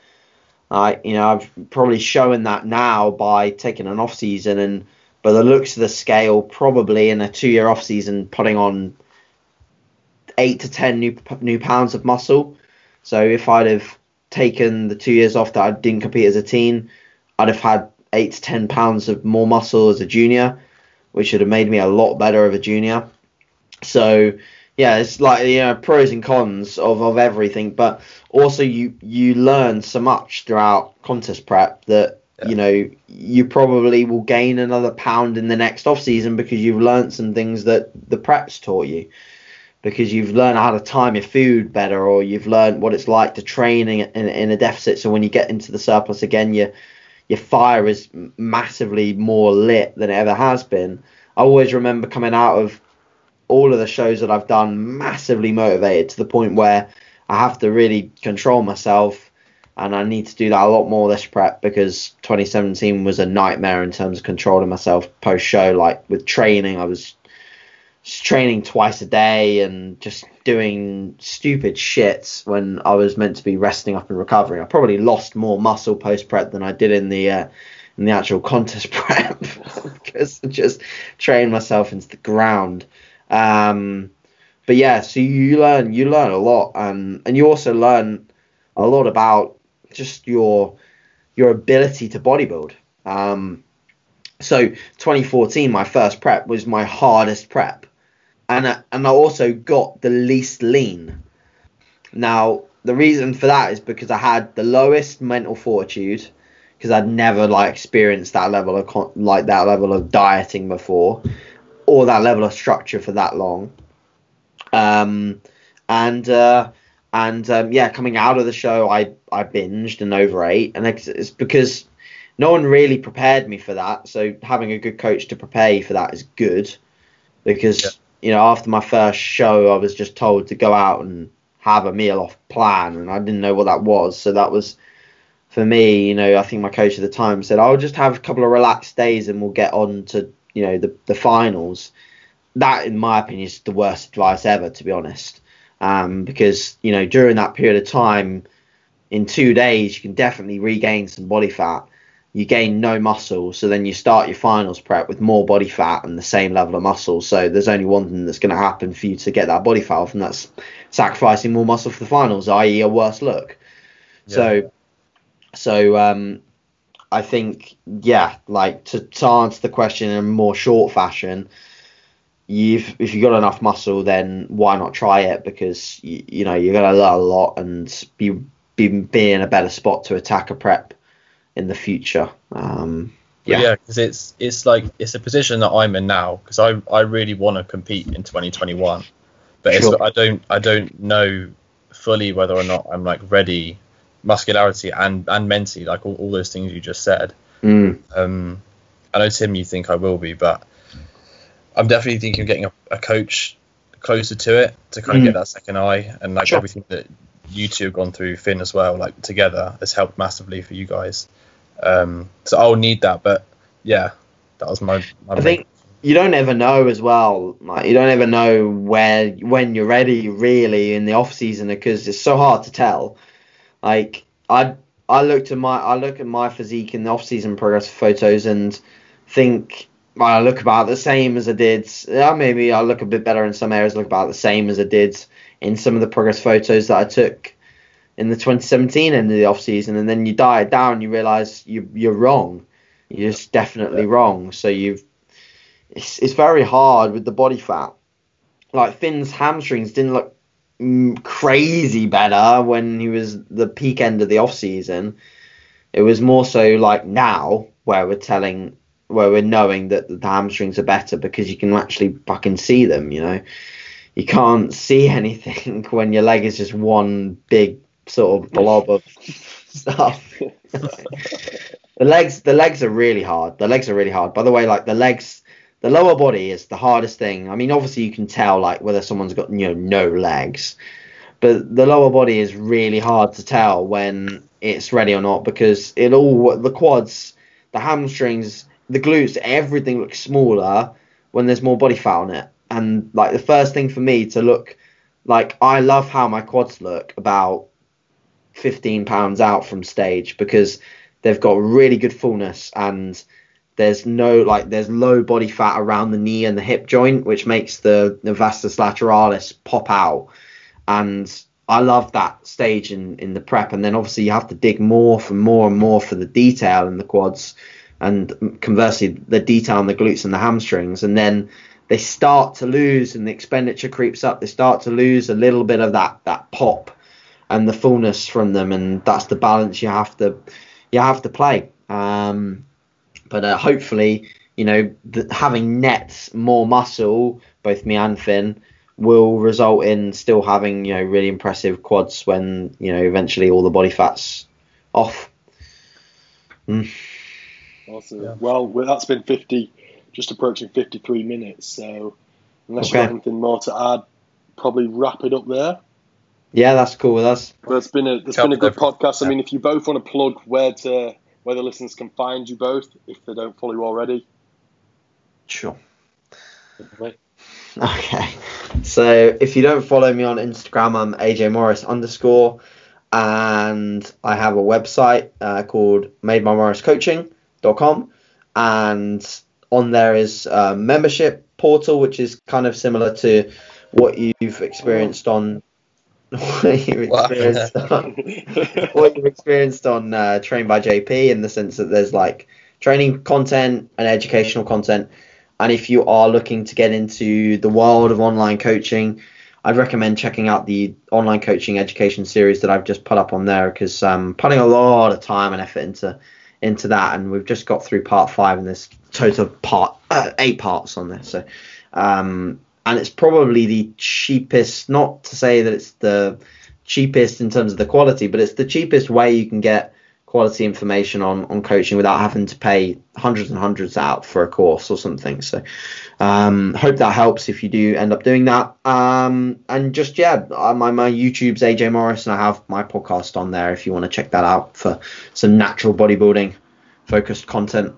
I, you know, I've probably shown that now by taking an off season and, by the looks of the scale, probably in a two-year off season, putting on eight to ten new new pounds of muscle. So if I'd have taken the two years off that I didn't compete as a teen, I'd have had eight to ten pounds of more muscle as a junior, which would have made me a lot better of a junior. So yeah, it's like you know pros and cons of, of everything, but also you you learn so much throughout contest prep that Yeah. you know you probably will gain another pound in the next off season because you've learned some things that the preps taught you because you've learned how to time your food better or you've learned what it's like to train in, in, in a deficit so when you get into the surplus again your your fire is massively more lit than it ever has been i always remember coming out of all of the shows that i've done massively motivated to the point where i have to really control myself and i need to do that a lot more this prep because 2017 was a nightmare in terms of controlling myself post show like with training i was training twice a day and just doing stupid shit when I was meant to be resting up and recovering. I probably lost more muscle post prep than I did in the uh, in the actual contest prep because I just trained myself into the ground. Um, but yeah, so you learn you learn a lot, and and you also learn a lot about just your your ability to bodybuild. Um, so 2014, my first prep was my hardest prep, and I, and I also got the least lean. Now the reason for that is because I had the lowest mental fortitude because I'd never like experienced that level of like that level of dieting before, or that level of structure for that long. Um, and uh, and um, yeah, coming out of the show, I I binged and overate, and it's, because no one really prepared me for that. So having a good coach to prepare you for that is good, because Yeah. you know after my first show, I was just told to go out and have a meal off plan, and I didn't know what that was. So that was for me, you know, I think my coach at the time said, "I'll just have a couple of relaxed days, and we'll get on to you know the the finals." That, in my opinion, is the worst advice ever, to be honest. Um, because you know during that period of time, in two days you can definitely regain some body fat. You gain no muscle, so then you start your finals prep with more body fat and the same level of muscle. So there's only one thing that's going to happen for you to get that body fat off, and that's sacrificing more muscle for the finals, i.e., a worse look. So, so um, I think, yeah, like to, to answer the question in a more short fashion, you've if you've got enough muscle, then why not try it? Because you, you know you're gonna learn a lot and be, be be in a better spot to attack a prep in the future. Um, Yeah, yeah, because it's it's like it's a position that I'm in now because I I really want to compete in 2021, but Sure. it's, I don't I don't know fully whether or not I'm like ready, muscularity and and mentally like all, all those things you just said. Mm, Um, I know Tim, you think I will be, but I'm definitely thinking of getting a, a coach closer to it to kind of Mm. get that second eye and like Sure. everything that you two have gone through, Finn as well, like together has helped massively for you guys. Um, so I'll need that, but yeah, that was my. my I think you don't ever know as well. Like you don't ever know where when you're ready really in the off season because it's so hard to tell. Like I I looked at my I look at my physique in the off season progress photos and think I look about the same as I did. Yeah, maybe I look a bit better in some areas. Look about the same as I did in some of the progress photos that I took in the 2017 end of the off season, and then you diet down. You realize you you're wrong. You're just definitely wrong. So you've it's it's very hard with the body fat. Like Finn's hamstrings didn't look mm, crazy better when he was the peak end of the off season. It was more so like now where we're telling where we're knowing that the hamstrings are better because you can actually fucking see them. You know, you can't see anything when your leg is just one big sort of blob of stuff. the legs the legs are really hard. The legs are really hard. By the way, like the legs the lower body is the hardest thing. I mean, obviously you can tell like whether someone's got you know no legs, but the lower body is really hard to tell when it's ready or not because it all the quads, the hamstrings, the glutes, everything looks smaller when there's more body fat on it. And like the first thing for me to look like I love how my quads look about 15 pounds out from stage because they've got really good fullness and there's no like there's low body fat around the knee and the hip joint which makes the, the vastus lateralis pop out. And I love that stage in, in the prep. And then obviously you have to dig more for more and more for the detail in the quads and conversely the detail on the glutes and the hamstrings and then they start to lose and the expenditure creeps up. They start to lose a little bit of that that pop and the fullness from them and that's the balance you have to you have to play. Um, but uh, hopefully you know the, having nets more muscle both me and Finn will result in still having you know really impressive quads when you know eventually all the body fat's off Awesome. Yeah. Well, well, that's been 50, just approaching 53 minutes. So, unless Okay. you've got anything more to add, probably wrap it up there. yeah that's cool with us But it's been a it's Covered been a good everything. podcast. I mean, if you both want to plug where to where the listeners can find you both, if they don't follow you already. sure Right. Okay. So if you don't follow me on Instagram, I'm AJ Morris underscore, and I have a website uh, called madebymorriscoaching.com, and on there is a membership portal, which is kind of similar to what you've experienced on. what you've experienced on what you've experienced on uh, Trained by JP in the sense that there's like training content and educational content. And if you are looking to get into the world of online coaching, I'd recommend checking out the online coaching education series that I've just put up on there because I'm putting a lot of time and effort into into that, and we've just got through part five, and there's total part uh, eight parts on this. So, um, and it's probably the cheapest. Not to say that it's the cheapest in terms of the quality, but it's the cheapest way you can get quality information on on coaching without having to pay hundreds and hundreds out for a course or something. So, um, hope that helps if you do end up doing that. Um, and just yeah, uh, my my YouTube's AJ Morris, and I have my podcast on there if you want to check that out for some natural bodybuilding focused content.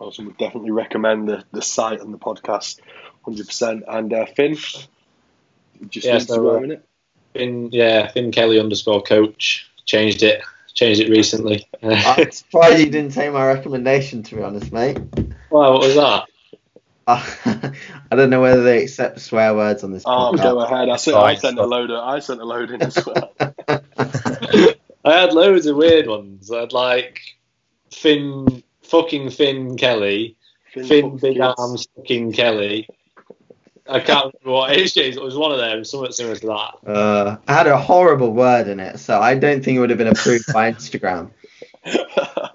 Awesome. Would definitely recommend the, the site and the podcast, hundred percent. And uh, Finn, just Yeah, need to so, uh, in yeah, Finn Kelly underscore coach. Changed it. Changed it recently. I'm surprised you didn't take my recommendation, to be honest, mate. wow, what was that? Uh, I don't know whether they accept swear words on this Oh, podcast. go ahead. I, sent, I sent a load. Of, I sent a load in as well. I had loads of weird ones. I had like Finn fucking Finn Kelly, Finn, Finn Big. Arms fucking Kelly. I can't remember what AJ's. It was one of them, something similar to that. Uh, I had a horrible word in it, so I don't think it would have been approved by Instagram. I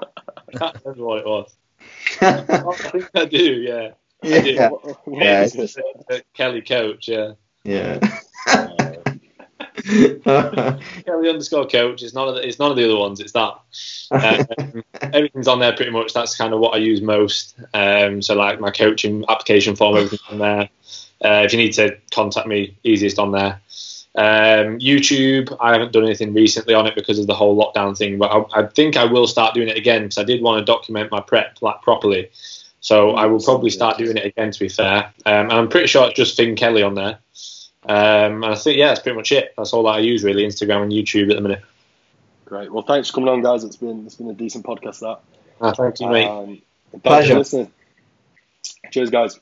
can't remember what it was. I think I do, yeah. yeah, What- what Yeah, is? Uh, Kelly Coach, yeah. yeah. Kelly underscore Coach. It's none of the, it's none of the other ones. It's that. Um, everything's on there pretty much. That's kind of what I use most. Um, so like my coaching application form, everything's on there. Uh, if you need to contact me, easiest on there. Um, YouTube, I haven't done anything recently on it because of the whole lockdown thing, but I, I think I will start doing it again because I did want to document my prep like properly. So I will probably start doing it again. To be fair, um, and I'm pretty sure it's just Finn Kelly on there. Um, and I think yeah, that's pretty much it. That's all that I use really, Instagram and YouTube at the minute. Great. Well, thanks for coming on, guys. It's been it's been a decent podcast. That. Ah, thank you, mate. Um, Pleasure. listening. Cheers, guys.